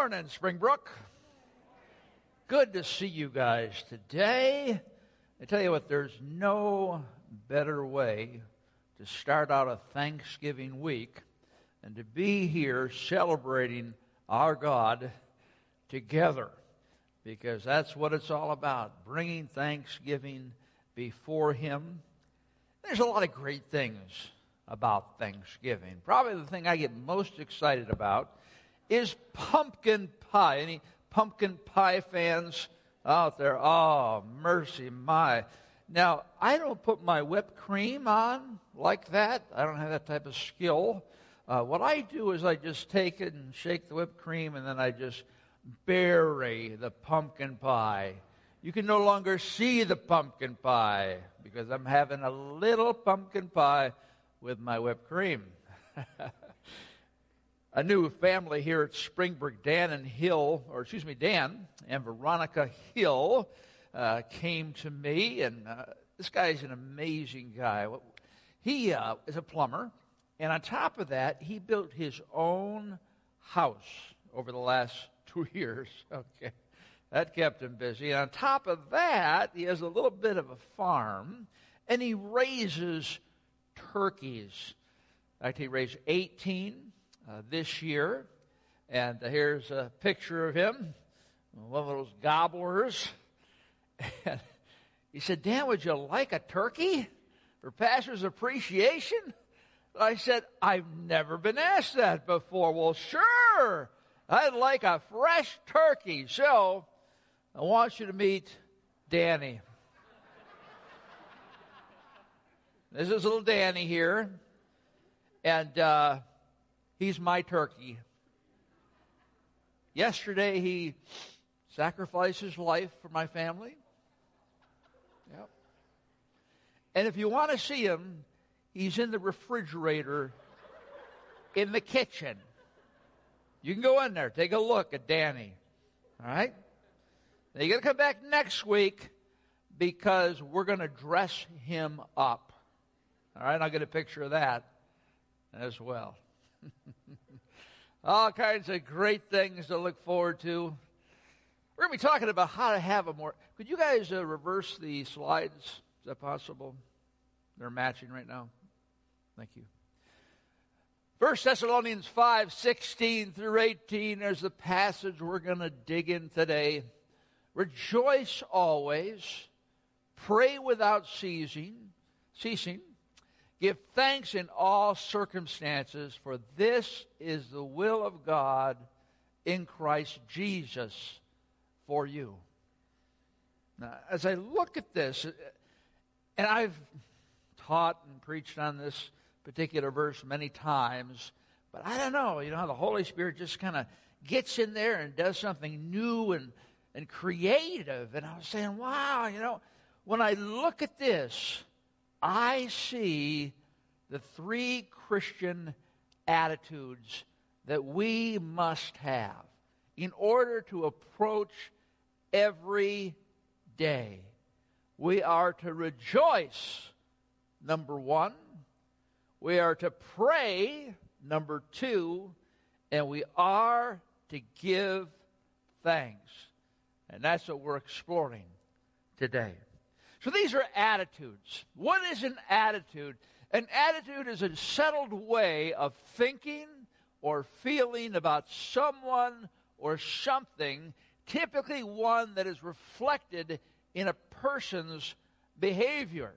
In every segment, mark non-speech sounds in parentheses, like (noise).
morning, Springbrook. Good to see you guys today. I tell you what, there's no better way to start out a Thanksgiving week than to be here celebrating our God together because that's what it's all about bringing Thanksgiving before Him. There's a lot of great things about Thanksgiving. Probably the thing I get most excited about is pumpkin pie. Any pumpkin pie fans out there? Oh, mercy my. Now, I don't put my whipped cream on like that. I don't have that type of skill. Uh, what I do is I just take it and shake the whipped cream, and then I just bury the pumpkin pie. You can no longer see the pumpkin pie because I'm having a little pumpkin pie with my whipped cream. (laughs) a new family here at Springbrook, Dan and Hill, or excuse me, Dan and Veronica Hill, uh, came to me, and uh, this guy is an amazing guy. He uh, is a plumber, and on top of that, he built his own house over the last (laughs) two years. Okay. That kept him busy. And on top of that, he has a little bit of a farm, and he raises turkeys. In fact, he raised 18 uh, this year. And here's a picture of him, one of those gobblers. (laughs) And he said, Dan, would you like a turkey for Pastor's Appreciation? I said, I've never been asked that before. Well, sure. I'd like a fresh turkey. So I want you to meet Danny. (laughs) This is little Danny here, and uh, he's my turkey. Yesterday, he sacrificed his life for my family. Yep. And if you want to see him, he's in the refrigerator in the kitchen. You can go in there, take a look at Danny. All right? Now you got to come back next week because we're going to dress him up. All right, I'll get a picture of that as well. (laughs) All kinds of great things to look forward to. We're going to be talking about how to have a more. Could you guys uh, reverse the slides? Is that possible? They're matching right now. Thank you. First Thessalonians 5 16 through 18, there's the passage we're going to dig in today. Rejoice always, pray without ceasing, ceasing Give thanks in all circumstances, for this is the will of God in Christ Jesus for you. Now, as I look at this, and I've taught and preached on this particular verse many times, but I don't know, you know how the Holy Spirit just kind of gets in there and does something new and, and creative. And I was saying, wow, you know, when I look at this, I see the three Christian attitudes that we must have in order to approach every day. We are to rejoice, number one. We are to pray, number two. And we are to give thanks. And that's what we're exploring today. So these are attitudes. What is an attitude? An attitude is a settled way of thinking or feeling about someone or something, typically one that is reflected in a person's behavior.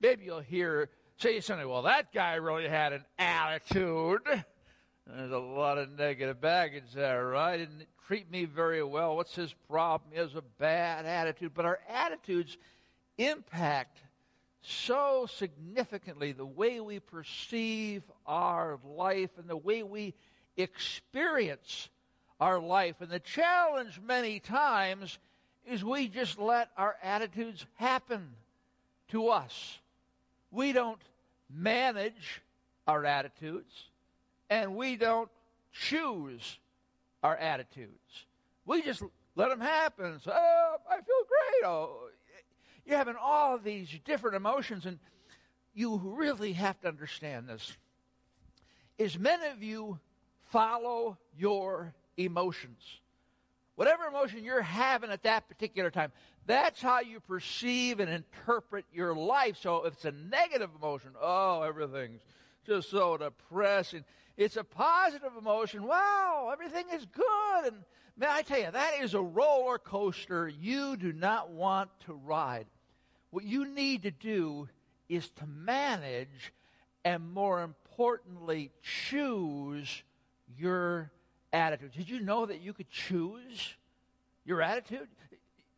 Maybe you'll hear say something, well, that guy really had an attitude. There's a lot of negative baggage there, right? Didn't treat me very well. What's his problem? He has a bad attitude. But our attitudes impact so significantly the way we perceive our life and the way we experience our life. And the challenge many times is we just let our attitudes happen to us. We don't manage our attitudes and we don't choose our attitudes. We just let them happen. So, oh, I feel great. Oh, you're having all these different emotions, and you really have to understand this. Is many of you follow your emotions. Whatever emotion you're having at that particular time, that's how you perceive and interpret your life. So if it's a negative emotion, oh, everything's just so depressing. It's a positive emotion. Wow, everything is good. And man, I tell you, that is a roller coaster you do not want to ride. What you need to do is to manage and, more importantly, choose your attitude. Did you know that you could choose your attitude?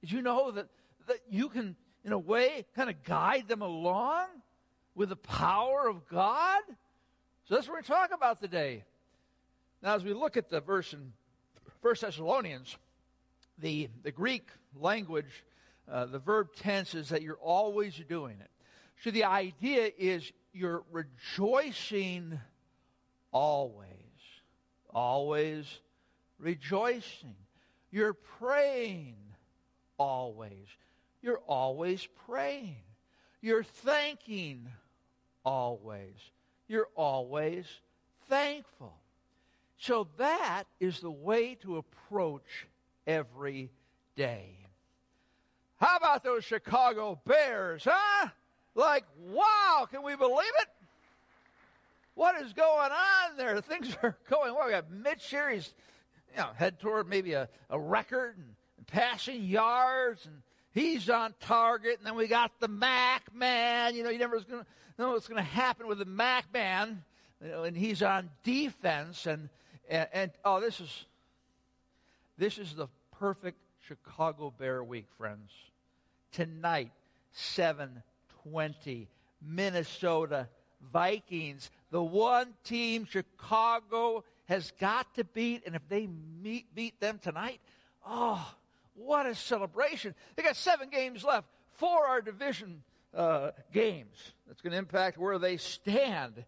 Did you know that, that you can, in a way, kind of guide them along with the power of God? So that's what we're talking about today. Now, as we look at the verse in 1 Thessalonians, the, the Greek language, uh, the verb tense is that you're always doing it. So the idea is you're rejoicing always. Always rejoicing. You're praying always. You're always praying. You're thanking always. You're always thankful. So that is the way to approach every day. How about those Chicago Bears, huh? Like, wow, can we believe it? What is going on there? (laughs) Things are going well. We got Mitch here. He's you know, head toward maybe a, a record and, and passing yards, and he's on target. And then we got the Mack man. You know, you never know what's going to happen with the Mack man. You know, and he's on defense. And, and, and oh, this is this is the perfect Chicago Bear week, friends. Tonight, 720, Minnesota Vikings, the one team Chicago has got to beat, and if they meet, beat them tonight, oh, what a celebration. They got seven games left. Four are division uh, games. That's going to impact where they stand.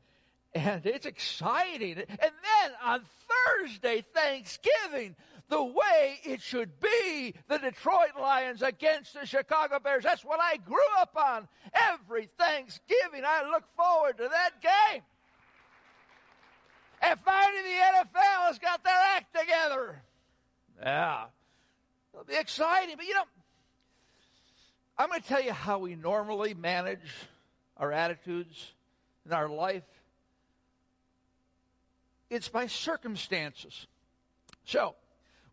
And it's exciting. And then on Thursday, Thanksgiving, the way it should be the Detroit Lions against the Chicago Bears. That's what I grew up on. Every Thanksgiving, I look forward to that game. And finally, the NFL has got their act together. Yeah. It'll be exciting. But you know, I'm going to tell you how we normally manage our attitudes in our life. It's by circumstances. So,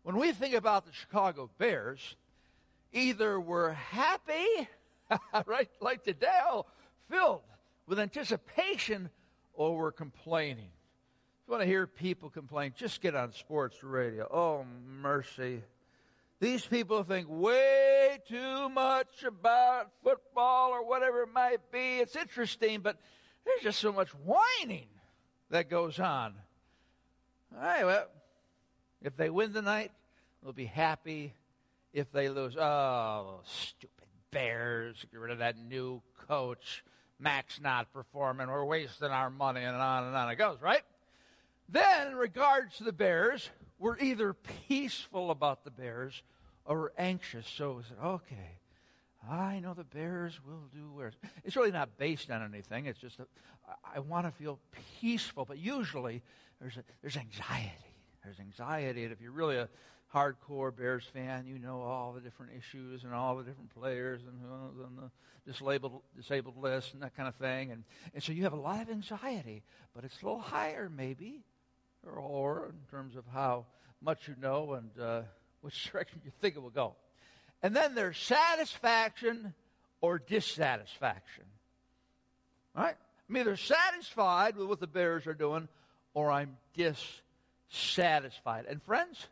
when we think about the Chicago Bears, either we're happy, (laughs) right, like today, oh, filled with anticipation, or we're complaining. If you want to hear people complain, just get on sports radio. Oh, mercy. These people think way too much about football or whatever it might be. It's interesting, but there's just so much whining that goes on. All right, well, if they win tonight, we'll be happy. If they lose, oh, stupid Bears, get rid of that new coach. Mack's not performing. We're wasting our money, and on and on it goes, right? Then, in regards to the Bears, we're either peaceful about the Bears or we're anxious. So we said, okay, I know the Bears will do worse. It's really not based on anything. It's just, I want to feel peaceful. But usually, there's, a, there's anxiety. There's anxiety. And if you're really a hardcore Bears fan, you know all the different issues and all the different players and who's on the disabled, disabled list and that kind of thing. And, and so you have a lot of anxiety, but it's a little higher maybe, or, or in terms of how much you know and uh, which (laughs) direction you think it will go. And then there's satisfaction or dissatisfaction. Right? I'm either satisfied with what the Bears are doing or I'm dissatisfied. And friends,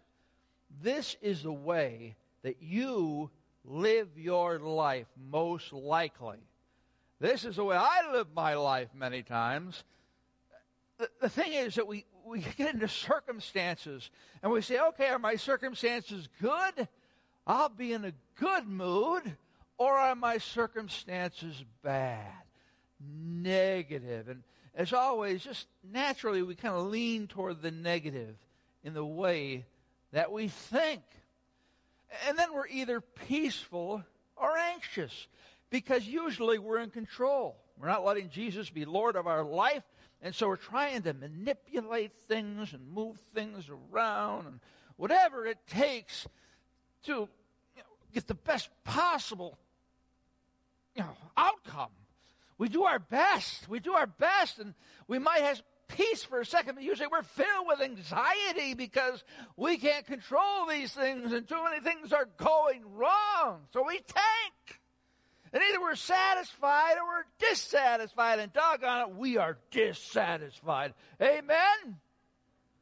this is the way that you live your life most likely. This is the way I live my life many times. The, thing is that we, we get into circumstances and we say, okay, are my circumstances good? I'll be in a good mood. Or are my circumstances bad, negative? And as always, just naturally, we kind of lean toward the negative in the way that we think. And then we're either peaceful or anxious because usually we're in control. We're not letting Jesus be Lord of our life. And so we're trying to manipulate things and move things around. And whatever it takes to you know, get the best possible you know, outcome. We do our best. We do our best, and we might have peace for a second, but usually we're filled with anxiety because we can't control these things, and too many things are going wrong. So we tank. And either we're satisfied or we're dissatisfied, and doggone it, we are dissatisfied. Amen?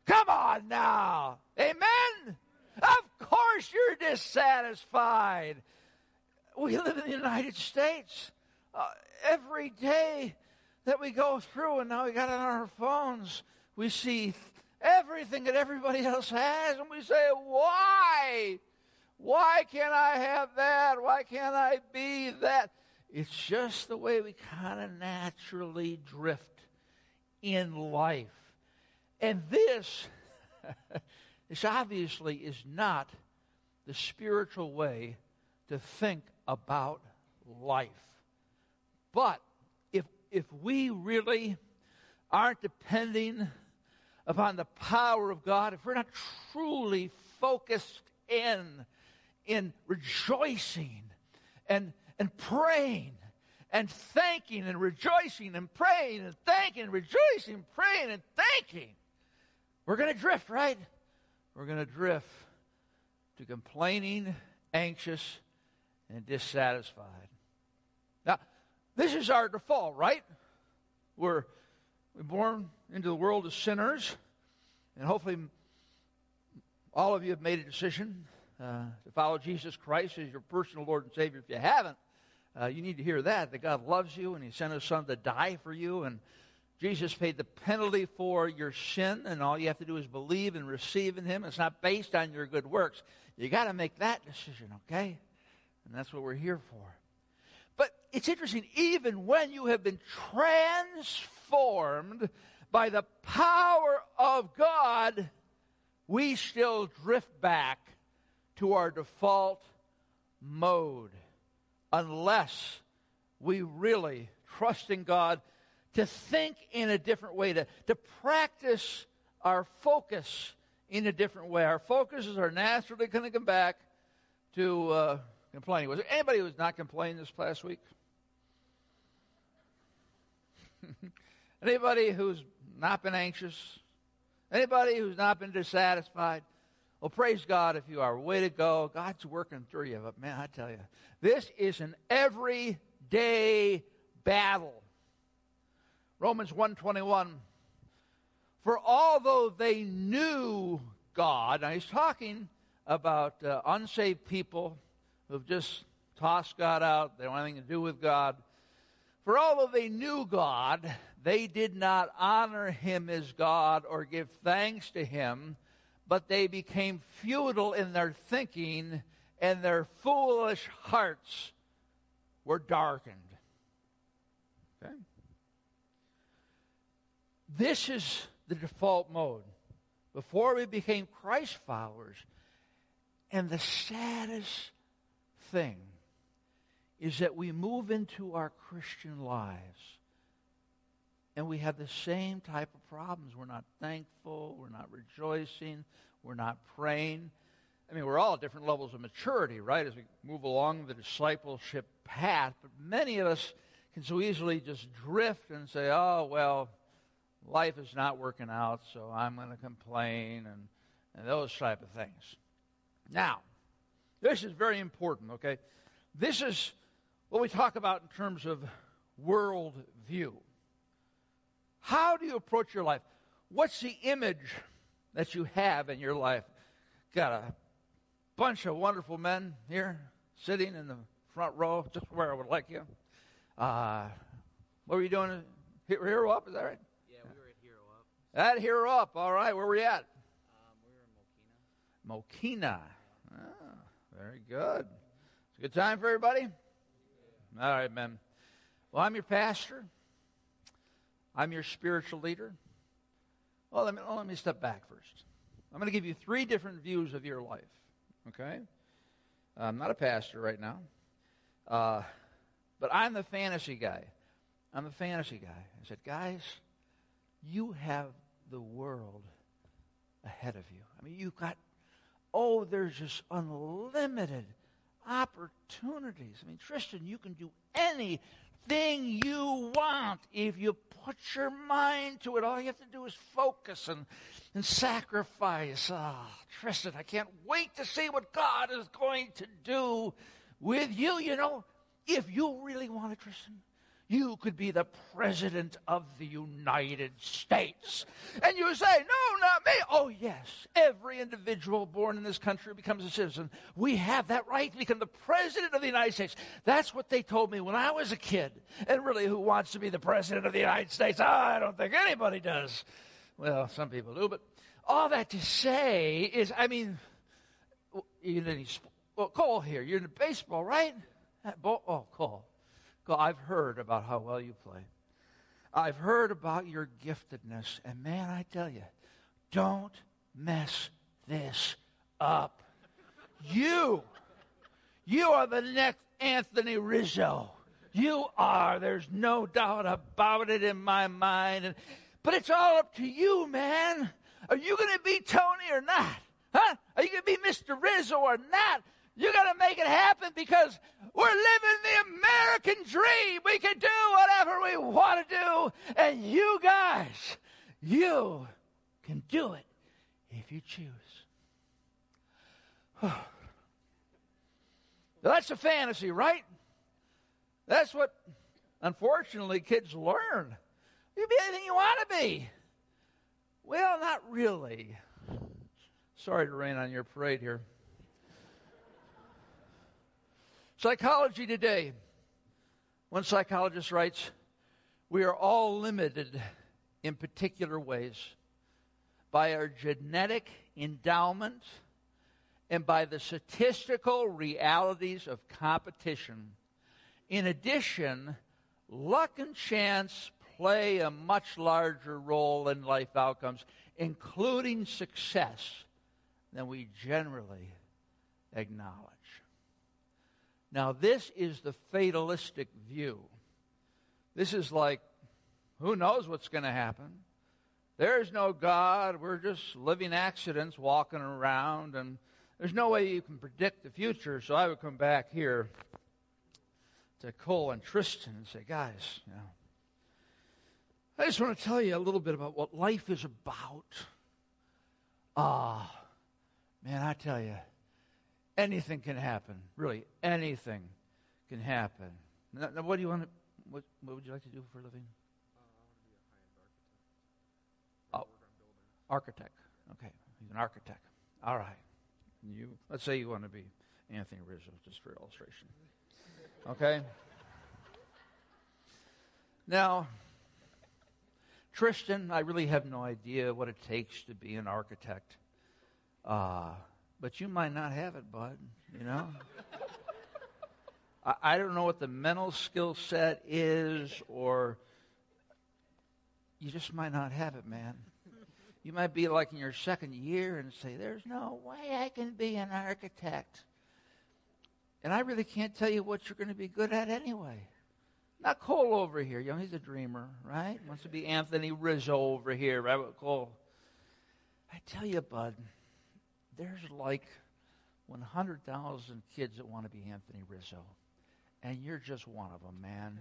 Come on now. Amen? Of course you're dissatisfied. We live in the United States. Uh, every day that we go through, and now we got it on our phones, we see everything that everybody else has, and we say, Why? Why can't I have that? Why can't I be that? It's just the way we kind of naturally drift in life. And this, (laughs) this obviously is not the spiritual way to think about life. But if, if we really aren't depending upon the power of God, if we're not truly focused in, in rejoicing and, and praying and thanking and rejoicing and praying and thanking and rejoicing, praying and thanking, we're going to drift, right? We're going to drift to complaining, anxious, and dissatisfied. This is our default, right? We're, we're born into the world as sinners, and hopefully all of you have made a decision uh, to follow Jesus Christ as your personal Lord and Savior. If you haven't, uh, you need to hear that, that God loves you and He sent His Son to die for you, and Jesus paid the penalty for your sin, and all you have to do is believe and receive in Him. It's not based on your good works. You got to make that decision, okay? And that's what we're here for. It's interesting, even when you have been transformed by the power of God, we still drift back to our default mode unless we really trust in God to think in a different way, to, to practice our focus in a different way. Our focuses are naturally going to come back to uh, complaining. Was there anybody who was not complaining this past week? (laughs) anybody who's not been anxious? Anybody who's not been dissatisfied? Well, praise God if you are. Way to go. God's working through you. But man, I tell you, this is an everyday battle. Romans 121. For although they knew God, now he's talking about uh, unsaved people who've just tossed God out, they don't have anything to do with God. For although they knew God, they did not honor him as God or give thanks to him, but they became futile in their thinking, and their foolish hearts were darkened. Okay? This is the default mode. Before we became Christ followers, and the saddest thing is that we move into our Christian lives and we have the same type of problems. We're not thankful, we're not rejoicing, we're not praying. I mean, we're all at different levels of maturity, right, as we move along the discipleship path. But many of us can so easily just drift and say, oh, well, life is not working out, so I'm going to complain and, and those type of things. Now, this is very important, okay? This is what we talk about in terms of world view. How do you approach your life? What's the image that you have in your life? Got a bunch of wonderful men here sitting in the front row, just where I would like you. Uh, what were you doing? Hero Up, is that right? Yeah, we were at Hero Up. At Hero Up, all right. Where were we at? Um, we were in Mokena. Mokina. Ah, very good. It's a good time for everybody? All right, man. Well, I'm your pastor. I'm your spiritual leader. Well, let me, well, let me step back first. I'm going to give you three different views of your life. Okay? I'm not a pastor right now. Uh, but I'm the fantasy guy. I'm the fantasy guy. I said, guys, you have the world ahead of you. I mean, you've got oh, there's just unlimited opportunities. I mean, Tristan, you can do anything you want if you put your mind to it. All you have to do is focus and, and sacrifice. Ah, oh, Tristan, I can't wait to see what God is going to do with you. You know, if you really want it, Tristan, you could be the president of the United States. And you say, no, not me. Oh, yes. Every individual born in this country becomes a citizen. We have that right to become the president of the United States. That's what they told me when I was a kid. And really, who wants to be the president of the United States? Oh, I don't think anybody does. Well, some people do, but all that to say is, I mean, you know, well, Cole here, you're in baseball, right? Oh, Cole. I've heard about how well you play. I've heard about your giftedness. And man, I tell you, don't mess this up. You, you are the next Anthony Rizzo. You are. There's no doubt about it in my mind. And, but it's all up to you, man. Are you going to be Tony or not? Huh? Are you going to be Mr. Rizzo or not? You got to make it happen because we're living the American dream. We can do whatever we want to do. And you guys, you can do it if you choose. (sighs) That's a fantasy, right? That's what, unfortunately, kids learn. You be anything you want to be. Well, not really. Sorry to rain on your parade here. Psychology Today. One psychologist writes We are all limited in particular ways by our genetic endowment and by the statistical realities of competition. In addition, luck and chance play a much larger role in life outcomes, including success, than we generally acknowledge. Now, this is the fatalistic view. This is like, who knows what's going to happen? There's no God. We're just living accidents walking around, and there's no way you can predict the future. So I would come back here to Cole and Tristan and say, guys, you know, I just want to tell you a little bit about what life is about. Ah, man, I tell you, anything can happen. Really, anything can happen. Now, now what do you want to? What, what would you like to do for a living? Uh, oh, architect. Okay, he's an architect. All right. You let's say you want to be Anthony Rizzo, just for illustration. Okay. Now, Tristan, I really have no idea what it takes to be an architect. Uh, but you might not have it, bud, you know? I, I don't know what the mental skill set is, or you just might not have it, man. You might be like in your second year and say, There's no way I can be an architect. And I really can't tell you what you're going to be good at anyway. Not Cole over here. You know, he's a dreamer, right? Wants to be Anthony Rizzo over here, right? Cole. I tell you, bud, there's like 100,000 kids that want to be Anthony Rizzo. And you're just one of them, man.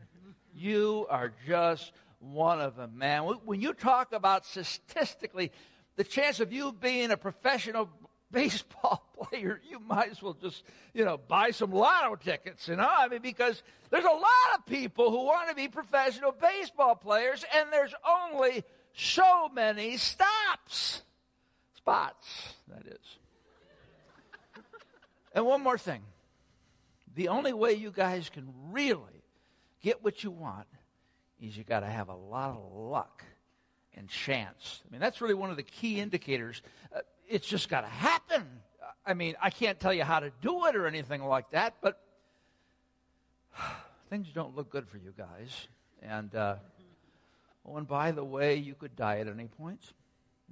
You are just one of them, man. When you talk about statistically the chance of you being a professional (laughs) baseball (laughs) player, you might as well just, you know, buy some lotto tickets, you know? I mean, because there's a lot of people who want to be professional baseball players, and there's only so many stops. Spots, that is. And one more thing. The only way you guys can really get what you want is you got to have a lot of luck and chance. I mean, that's really one of the key indicators. Uh, it's just got to happen. I mean, I can't tell you how to do it or anything like that, but (sighs) things don't look good for you guys. And, uh, oh, and by the way, you could die at any point.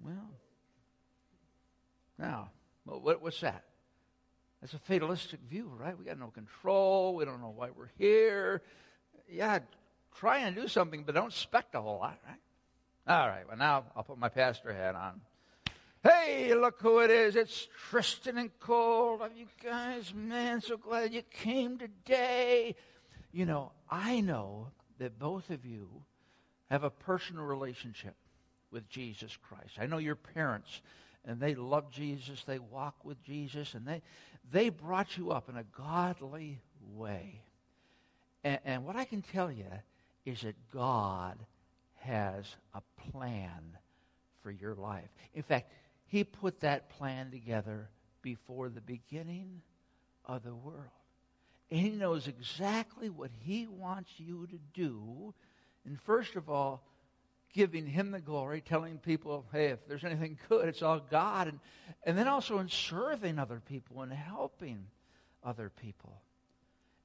Well, now, what, what's that? That's a fatalistic view, right? We got no control. We don't know why we're here. Yeah, try and do something, but don't expect a whole lot, right? All right, well, now I'll put my pastor hat on. Hey, look who it is. It's Tristan and Cole. Love you guys, man. So glad you came today. You know, I know that both of you have a personal relationship with Jesus Christ. I know your parents, and they love Jesus. They walk with Jesus, and they, they brought you up in a godly way. And, and what I can tell you is that God has a plan for your life. In fact, He put that plan together before the beginning of the world. And He knows exactly what He wants you to do. And first of all, giving Him the glory, telling people, hey, if there's anything good, it's all God. And, and then also in serving other people and helping other people.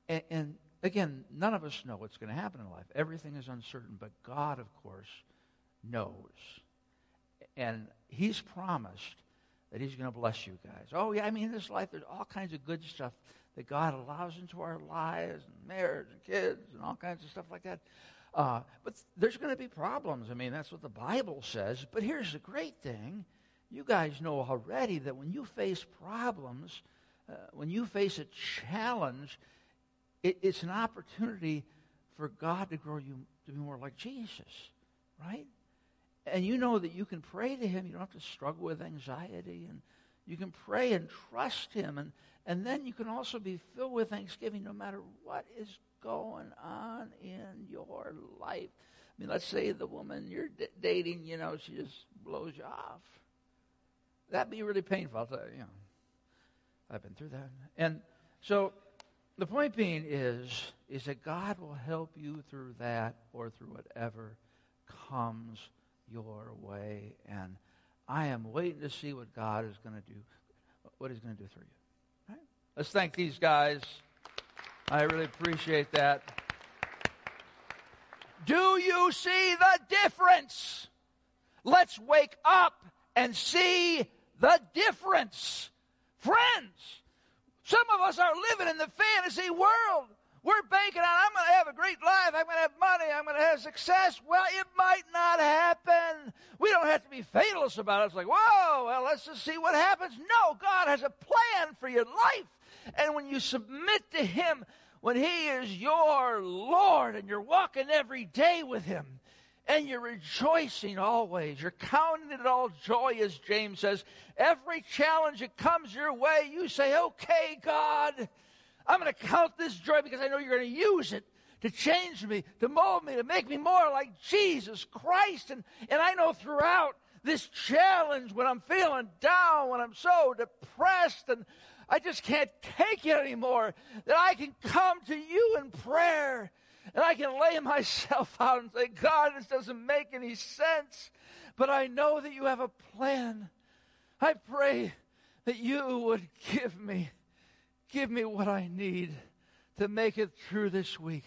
And, and again, none of us know what's going to happen in life. Everything is uncertain, but God, of course, knows. And He's promised that He's going to bless you guys. Oh, yeah, I mean, in this life, there's all kinds of good stuff that God allows into our lives, and marriage, and kids, and all kinds of stuff like that. Uh, but there's going to be problems. I mean, that's what the Bible says. But here's the great thing you guys know already that when you face problems, uh, when you face a challenge, it, it's an opportunity for God to grow you to be more like Jesus, right? And you know that you can pray to Him. You don't have to struggle with anxiety, and you can pray and trust Him, and and then you can also be filled with thanksgiving no matter what is going on in your life. I mean, let's say the woman you're d- dating, you know, she just blows you off. That'd be really painful. I'll tell you, you know, I've been through that. And so the point being is, is that God will help you through that or through whatever comes your way. And I am waiting to see what God is going to do, what He's going to do through you. Let's thank these guys. I really appreciate that. Do you see the difference? Let's wake up and see the difference. Friends, some of us are living in the fantasy world. We're banking on, I'm going to have a great life. I'm going to have money. I'm going to have success. Well, it might not happen. We don't have to be fatalist about it. It's like, whoa, well, let's just see what happens. No, God has a plan for your life. And when you submit to Him, when He is your Lord and you're walking every day with Him, and you're rejoicing always. You're counting it all joy, as James says. Every challenge that comes your way, you say, Okay, God, I'm going to count this joy because I know you're going to use it to change me, to mold me, to make me more like Jesus Christ. And, and I know throughout this challenge, when I'm feeling down, when I'm so depressed and I just can't take it anymore, that I can come to you in prayer and I can lay myself (laughs) out and say, God, this doesn't make any sense, but I know that you have a plan. I pray that you would give me, give me what I need to make it through this week.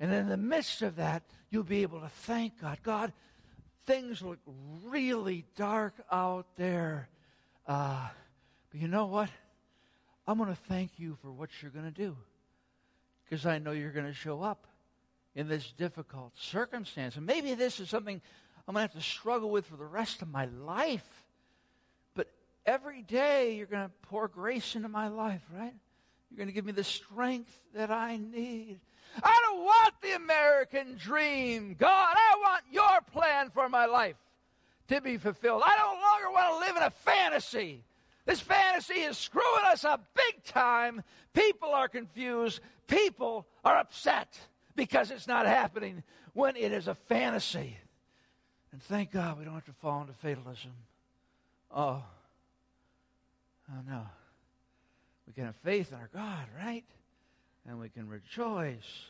And in the midst of that, you'll be able to thank God. God, things look really dark out there. Uh, but you know what? I'm going to thank you for what you're going to do because I know you're going to show up in this difficult circumstance. And maybe this is something I'm going to have to struggle with for the rest of my life. But every day you're going to pour grace into my life, right? You're going to give me the strength that I need. I don't want the American dream, God. I want your plan for my life to be fulfilled. I no longer want to live in a fantasy. This fantasy is screwing us up big time. People are confused. People are upset because it's not happening when it is a fantasy. And thank God we don't have to fall into fatalism. Oh, oh no. We can have faith in our God, right? And we can rejoice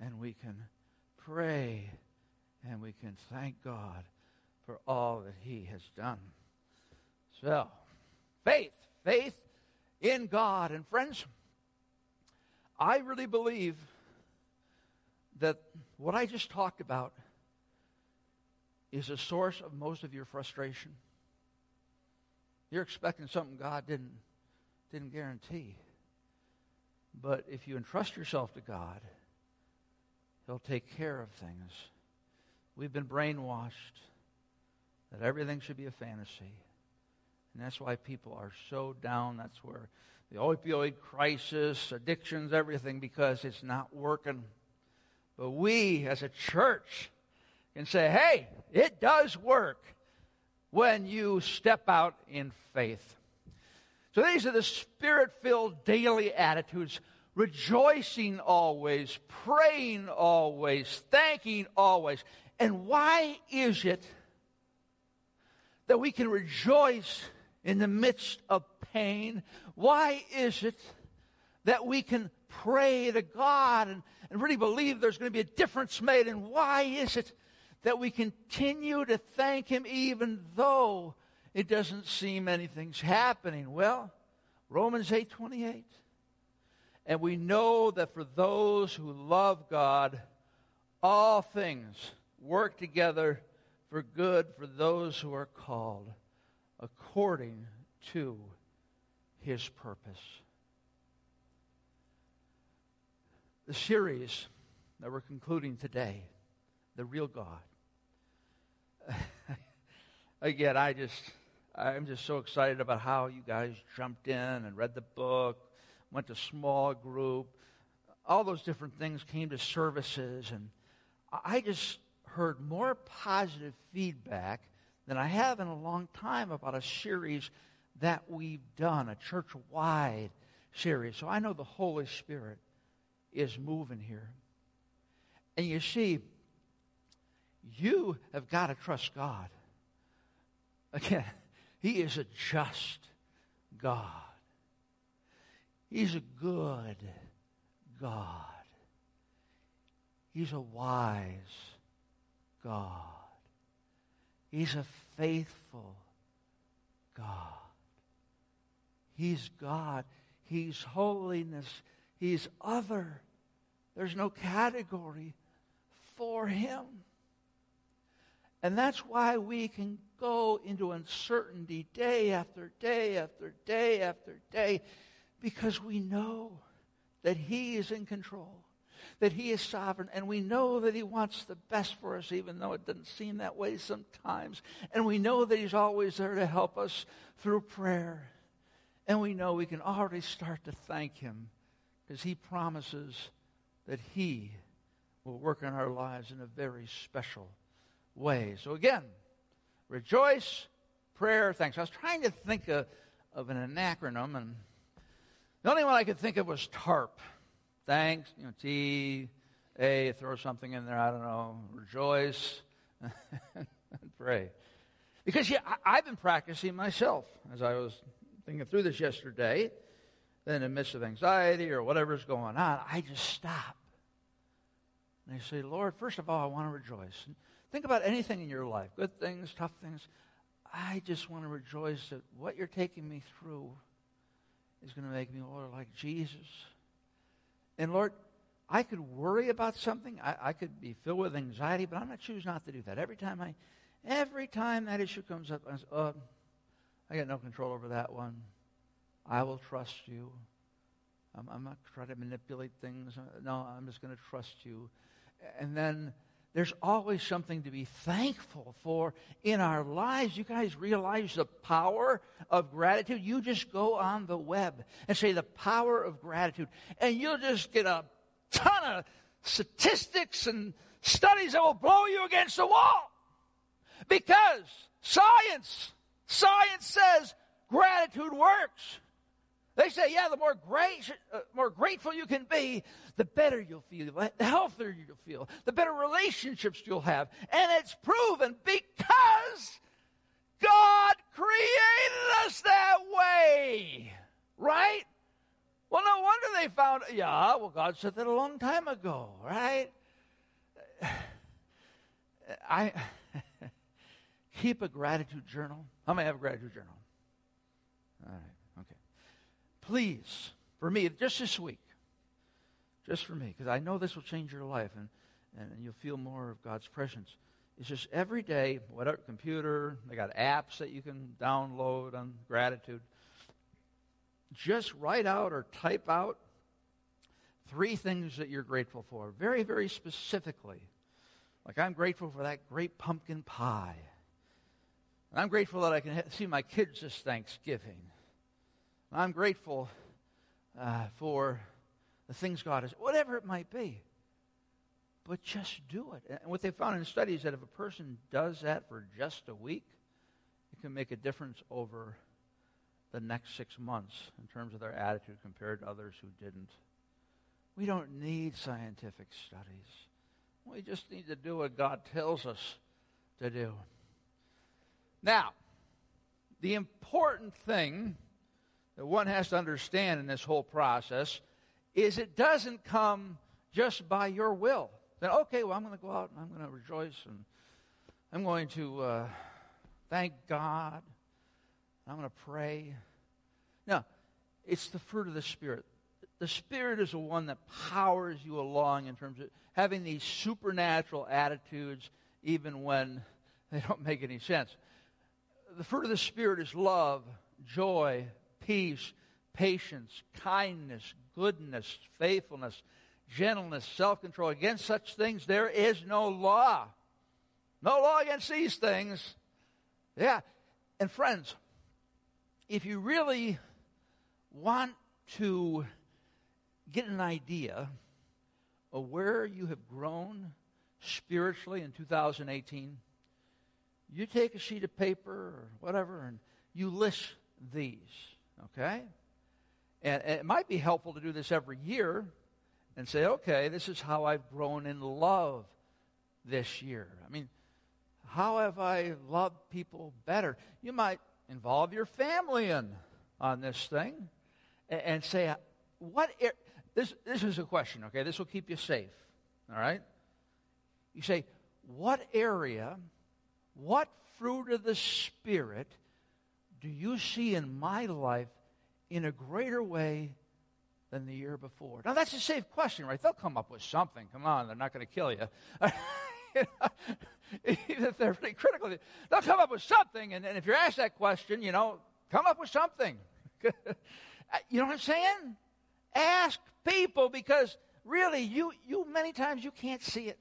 and we can pray and we can thank God for all that He has done. So, faith, faith in God. And friends, I really believe that what I just talked about is a source of most of your frustration. You're expecting something God didn't, didn't guarantee. But if you entrust yourself to God, He'll take care of things. We've been brainwashed that everything should be a fantasy. And that's why people are so down. That's where the opioid crisis, addictions, everything, because it's not working. But we as a church can say, hey, it does work when you step out in faith. So these are the spirit filled daily attitudes rejoicing always, praying always, thanking always. And why is it that we can rejoice in the midst of pain? Why is it that we can pray to God and, and really believe there's going to be a difference made? And why is it that we continue to thank Him even though it doesn't seem anything's happening? Well, Romans 8 28. And we know that for those who love God, all things work together for good for those who are called according to his purpose. The series that we're concluding today, The Real God. (laughs) Again, I just I'm just so excited about how you guys jumped in and read the book, went to small group, all those different things came to services, and I just heard more positive feedback than I have in a long time about a series that we've done, a church wide series. So I know the Holy Spirit is moving here. And you see, you have got to trust God. Again, (laughs) He is a just God. He's a good God. He's a wise God. He's a faithful God. He's God. He's holiness. He's other. There's no category for him. And that's why we can go into uncertainty day after day after day after day because we know that He is in control, that He is sovereign, and we know that He wants the best for us, even though it doesn't seem that way sometimes. And we know that He's always there to help us through prayer. And we know we can already start to thank Him because He promises that He will work in our lives in a very special way. So, again, rejoice, prayer, thanks. I was trying to think of, of an acronym, and the only one I could think of was TARP. Thanks, you know, T, A, throw something in there, I don't know, rejoice, and (laughs) pray. Because yeah, I, have been practicing myself as I was thinking through this yesterday. Then, in the midst of anxiety or whatever's going on, I just stop. And I say, Lord, first of all, I want to rejoice. And think about anything in your life good things, tough things. I just want to rejoice that what you're taking me through is going to make me more like Jesus. And Lord, I could worry about something. I, I could be filled with anxiety, but I'm not choose not to do that. Every time I, every time that issue comes up, I, say, oh, I got no control over that one. I will trust you. I'm, I'm not trying to manipulate things. No, I'm just going to trust you. And then there's always something to be thankful for in our lives. You guys realize the power of gratitude? You just go on the web and say the power of gratitude, and you'll just get a ton of statistics and studies that will blow you against the wall. Because science, science says gratitude works. They say, yeah, the more, great, uh, more grateful you can be, the better you'll feel, the healthier you'll feel, the better relationships you'll have. And it's proven because God created us that way. Right? Well, no wonder they found, yeah, well, God said that a long time ago, right? (sighs) I (laughs) keep a gratitude journal. How many have a gratitude journal? Please, for me, just this week, just for me, because I know this will change your life and, and you'll feel more of God's presence. It's just every day, whatever computer, they got apps that you can download on gratitude. Just write out or type out three things that you're grateful for, very, very specifically. Like, I'm grateful for that great pumpkin pie. And I'm grateful that I can see my kids this Thanksgiving. I'm grateful uh, for the things God has, whatever it might be. But just do it. And what they found in studies that if a person does that for just a week, it can make a difference over the next six months in terms of their attitude compared to others who didn't. We don't need scientific studies. We just need to do what God tells us to do. Now, the important thing that one has to understand in this whole process is it doesn't come just by your will. Then, okay, well, I'm going to go out and I'm going to rejoice and I'm going to uh, thank God. I'm going to pray. No, it's the fruit of the Spirit. The Spirit is the one that powers you along in terms of having these supernatural attitudes, even when they don't make any sense. The fruit of the Spirit is love, joy, peace, patience, kindness, goodness, faithfulness, gentleness, self control. Against such things, there is no law. No law against these things. Yeah. And friends, if you really want to get an idea of where you have grown spiritually in 2018, you take a sheet of paper or whatever and you list these, okay? And, it might be helpful to do this every year and say, okay, this is how I've grown in love this year. I mean, how have I loved people better? You might involve your family in on this thing and, and say, what er-, this this is a question, okay? This will keep you safe. All right? You say, what area, what fruit of the Spirit do you see in my life in a greater way than the year before? Now, that's a safe question, right? They'll come up with something. Come on, they're not going to kill you. (laughs) (laughs) Even if they're pretty critical, they'll come up with something. And, and if you're asked that question, you know, come up with something. (laughs) Uh, you know what I'm saying? Ask people because really, you, you many times you can't see it.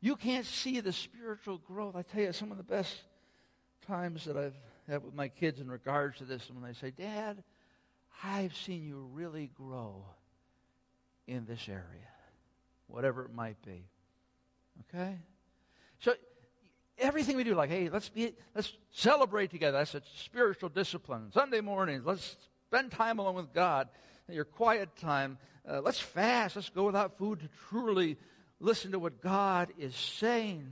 You can't see the spiritual growth. I tell you, some of the best times that I've had with my kids in regards to this, and when they say, Dad, I've seen you really grow in this area, whatever it might be. Okay? So everything we do, like, hey, let's be let's celebrate together. That's a spiritual discipline. Sunday mornings, let's spend time alone with God. Your quiet time. Uh, let's fast. Let's go without food to truly listen to what God is saying.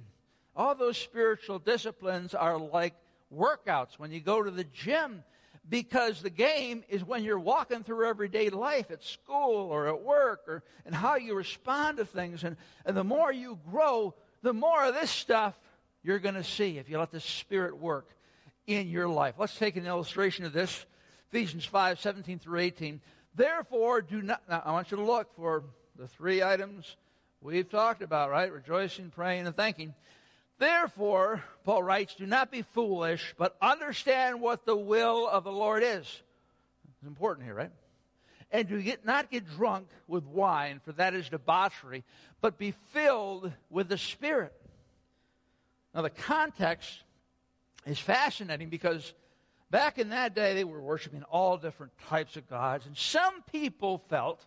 All those spiritual disciplines are like workouts when you go to the gym because the game is when you're walking through everyday life at school or at work or and how you respond to things. And, and the more you grow the more of this stuff you're going to see if you let the spirit work in your life. Let's take an illustration of this. Ephesians 5 17 through 18 therefore do not now i want you to look for the three items we've talked about right? Rejoicing praying and thanking Therefore, Paul writes, do not be foolish, but understand what the will of the Lord is. It's important here, right? And do get, not get drunk with wine, for that is debauchery, but be filled with the Spirit. Now, the context is fascinating because back in that day, they were worshiping all different types of gods, and some people felt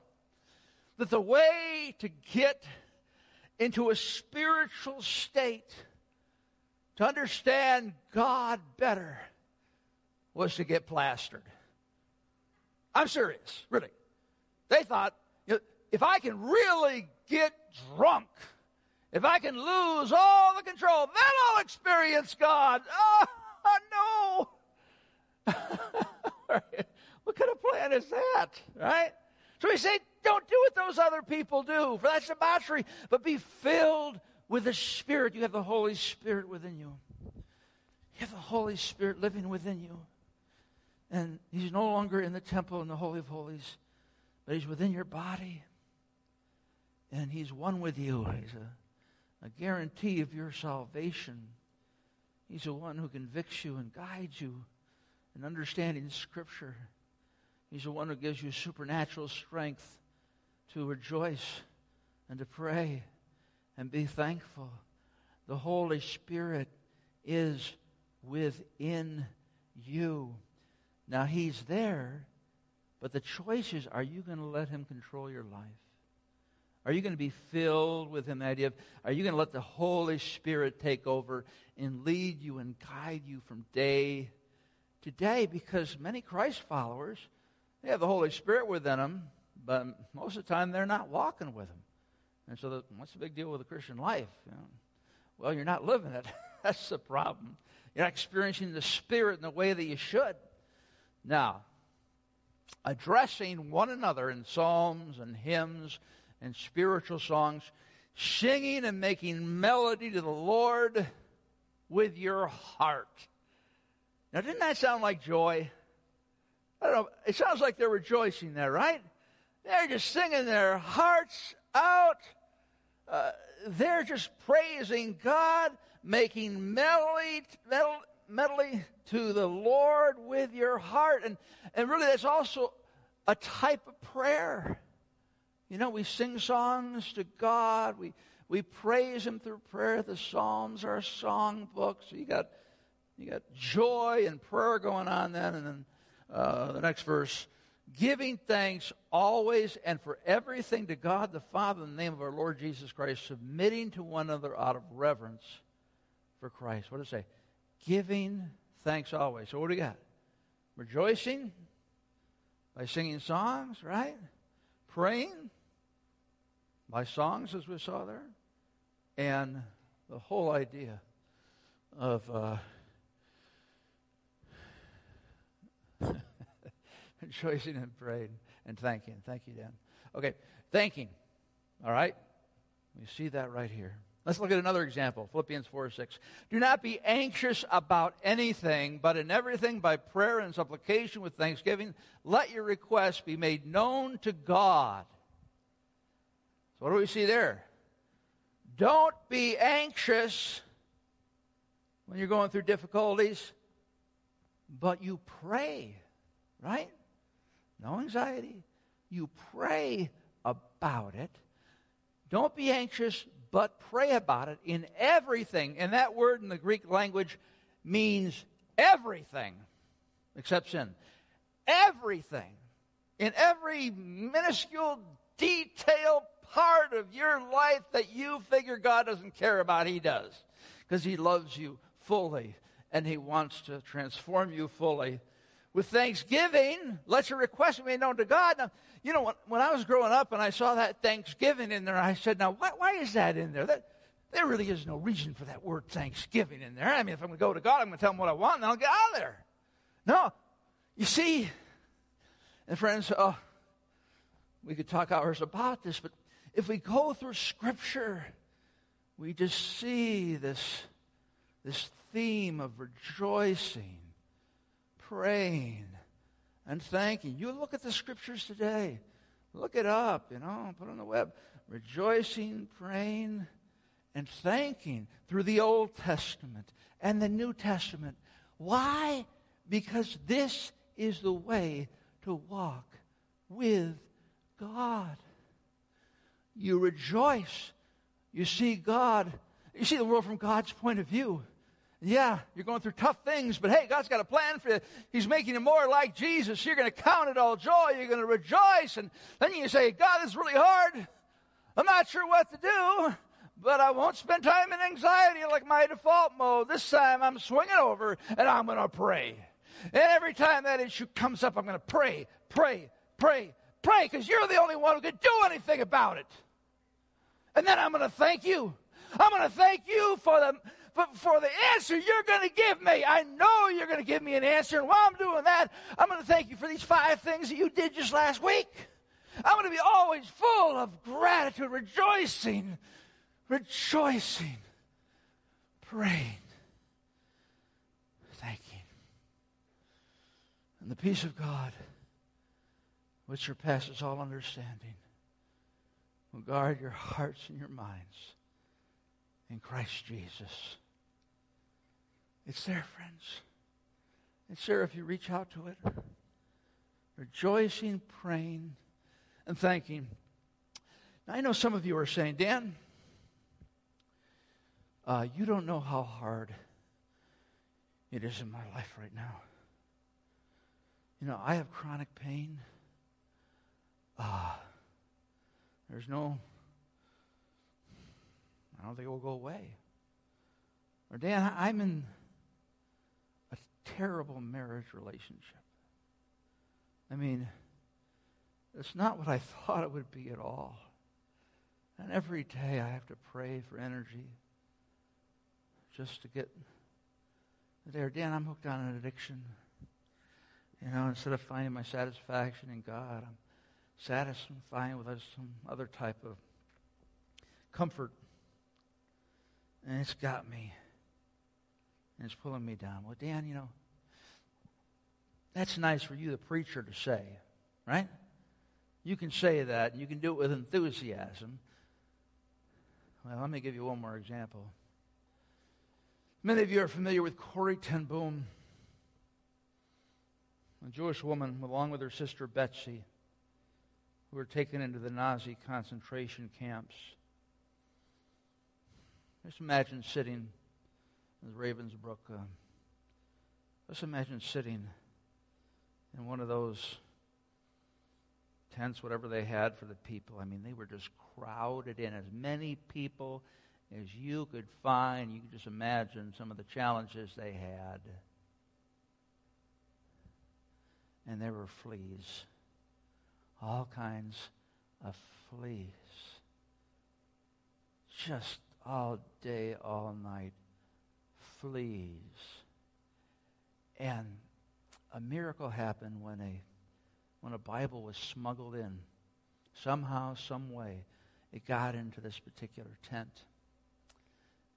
that the way to get into a spiritual state to understand God better was to get plastered. I'm serious, really. They thought, you know, if I can really get drunk, if I can lose all the control, then I'll experience God. Oh, no. (laughs) what kind of plan is that, right? So we say, don't do what those other people do, for that's debauchery, but be filled with the Spirit. You have the Holy Spirit within you. You have the Holy Spirit living within you. And He's no longer in the temple in the Holy of Holies, but He's within your body. And He's one with you. He's a, a guarantee of your salvation. He's the one who convicts you and guides you in understanding Scripture. He's the one who gives you supernatural strength to rejoice and to pray and be thankful. The Holy Spirit is within you. Now, He's there, but the choice is are you going to let Him control your life? Are you going to be filled with Him? Idea of, are you going to let the Holy Spirit take over and lead you and guide you from day to day? Because many Christ followers, they have the Holy Spirit within them, but most of the time they're not walking with Him. And so, the, what's the big deal with the Christian life? You know? Well, you're not living it. (laughs) That's the problem. You're not experiencing the Spirit in the way that you should. Now, addressing one another in psalms and hymns and spiritual songs, singing and making melody to the Lord with your heart. Now, didn't that sound like joy? I don't know. It sounds like they're rejoicing there, right? They're just singing their hearts out. Uh, they're just praising God, making melody, melody to the Lord with your heart. And, and really, that's also a type of prayer. You know, we sing songs to God. We, we praise Him through prayer. The Psalms are song books. You got, you got joy and prayer going on then. And then uh, the next verse giving thanks always and for everything to God the Father in the name of our Lord Jesus Christ, submitting to one another out of reverence for Christ. What does it say? Giving thanks always. So what do we got? Rejoicing by singing songs, right? Praying by songs, as we saw there, and the whole idea of uh, (laughs) (laughs) rejoicing and praying and thanking. Thank you, Dan. Okay, thanking. All right? We see that right here. Let's look at another example Philippians 4 6. Do not be anxious about anything, but in everything by prayer and supplication with thanksgiving, let your requests be made known to God. So, what do we see there? Don't be anxious when you're going through difficulties, but you pray, right? No anxiety. You pray about it. Don't be anxious, but pray about it in everything. And that word in the Greek language means everything except sin. Everything. In every minuscule detail part of your life that you figure God doesn't care about, He does. Because He loves you fully and He wants to transform you fully. With thanksgiving, let your request be known to God. Now, you know, when, when I was growing up and I saw that thanksgiving in there, I said, now, why, why is that in there? That, there really is no reason for that word thanksgiving in there. I mean, if I'm going to go to God, I'm going to tell him what I want, and I'll get out of there. No. You see, and friends, uh, we could talk hours about this, but if we go through Scripture, we just see this, this theme of rejoicing, praying, and thanking. You look at the Scriptures today, look it up, you know, put it on the web. Rejoicing, praying, and thanking through the Old Testament and the New Testament. Why? Because this is the way to walk with God you rejoice. You see God, you see the world from God's point of view. Yeah, you're going through tough things, but hey, God's got a plan for you. He's making you more like Jesus. You're going to count it all joy. You're going to rejoice. And then you say, God, it's really hard. I'm not sure what to do, but I won't spend time in anxiety like my default mode. This time I'm swinging over and I'm going to pray. And every time that issue comes up, I'm going to pray, pray, pray, pray, because you're the only one who can do anything about it. And then I'm going to thank you. I'm going to thank you for the, for, for the answer you're going to give me. I know you're going to give me an answer. And while I'm doing that, I'm going to thank you for these five things that you did just last week. I'm going to be always full of gratitude, rejoicing, rejoicing, praying, thanking. And the peace of God, which surpasses all understanding, will guard your hearts and your minds in Christ Jesus. It's there, friends. It's there if you reach out to it. Rejoicing, praying, and thanking. Now, I know some of you are saying, Dan, uh, you don't know how hard it is in my life right now. You know, I have chronic pain. Uh, there's no, I don't think it will go away. Or, Dan, I'm in terrible marriage relationship. I mean, it's not what I (laughs) thought it would be at all. And every day I have to pray for energy just to get there. Dan, I'm hooked on an addiction. You know, instead of finding my satisfaction in God, I'm satisfying with some other type of comfort. And it's got me. And it's pulling me down. Well, Dan, you know, that's nice for you, the preacher, to say, right? You can say that, and you can do it with enthusiasm. Well, let me give you one more example. Many of you are familiar with Corrie ten Boom, a Jewish woman, along with her sister Betsie, who were taken into the Nazi concentration camps. Just imagine sitting in Ravensbrück. Uh, just imagine sitting in one of those tents, whatever they had for the people. I mean, they were just crowded in, as many people as you could find. You could just imagine some of the challenges they had. And there were fleas, all kinds of fleas, just all day, all night, fleas. And a miracle happened when a when a Bible was smuggled in. Somehow, some way, it got into this particular tent.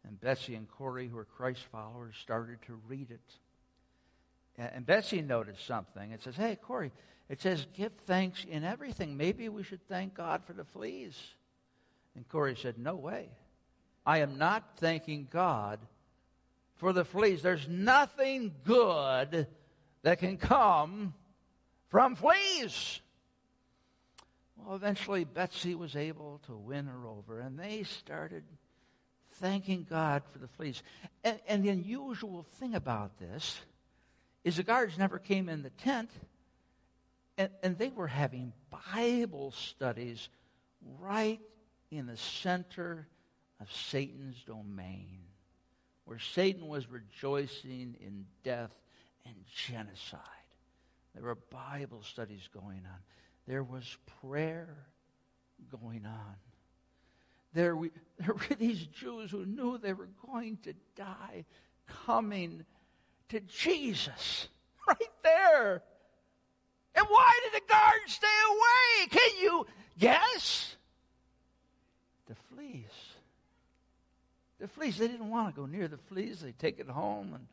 And Betsie and Corrie, who are Christ followers, started to read it. And Betsie noticed something. It says, Hey, Corrie, it says, give thanks in everything. Maybe we should thank God for the fleas. And Corrie said, No way. I am not thanking God for the fleas. There's nothing good that can come from fleas. Well, eventually, Betsie was able to win her over, and they started thanking God for the fleas. And, and the unusual thing about this is the guards never came in the tent, and, and they were having Bible studies right in the center of Satan's domain, where Satan was rejoicing in death and genocide. There were Bible studies going on. There was prayer going on. There, we, (laughs) there were these Jews who knew they were going to die coming to Jesus (laughs) right there. And why did the guards stay away? Can you guess? The fleas. The fleas, they didn't want to go near the fleas. They take it home. And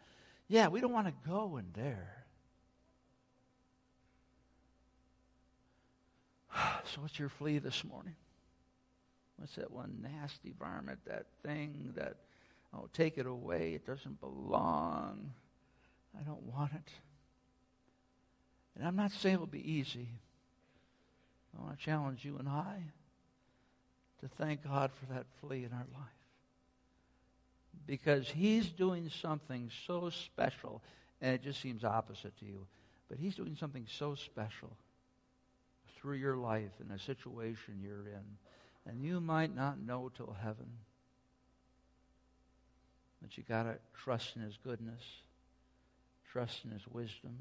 yeah, we don't want to go in there. (sighs) So, what's your flea this morning? What's that one nasty varmint, that thing that, oh, take it away. It doesn't belong. I don't want it. And I'm not saying it'll be easy. I want to challenge you and I to thank God for that flea in our life. Because He's doing something so special, and it just seems opposite to you, but He's doing something so special through your life in the situation you're in and you might not know till heaven. But you got to trust in His goodness, trust in His wisdom,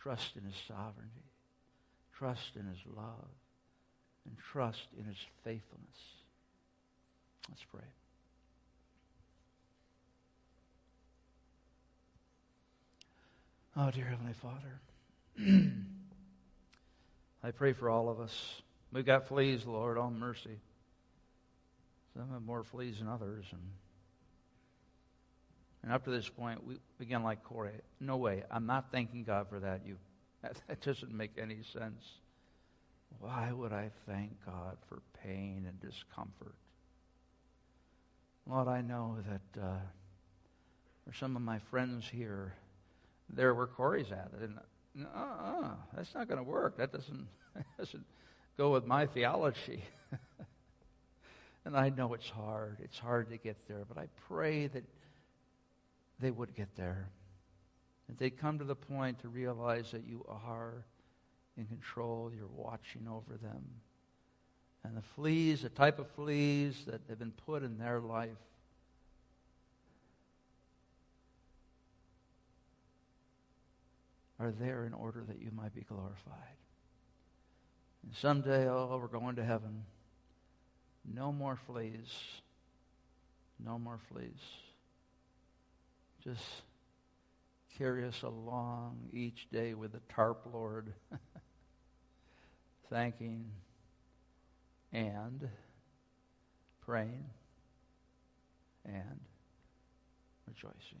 trust in His sovereignty, trust in His love, and trust in His faithfulness. Let's pray. Oh, dear Heavenly Father, (clears throat) I pray for all of us. We've got fleas, Lord, all mercy. Some have more fleas than others. And, and up to this point, we begin like Corrie. No way. I'm not thanking God for that. You, (laughs) that, that doesn't make any sense. Why would I thank God for pain and discomfort? Lord, I know that uh, for some of my friends here, there where Corrie's at. It, and, uh-uh, that's not going to work. That doesn't, (laughs) that doesn't go with my theology. (laughs) and I know it's hard. It's hard to get there, but I pray that they would get there. That they'd come to the point to realize that you are in control, you're watching over them. And the fleas, the type of fleas that have been put in their life, are there in order that you might be glorified. And someday, oh, we're going to heaven. No more fleas. No more fleas. Just carry us along each day with the tarp, Lord, (laughs) thanking and praying and rejoicing.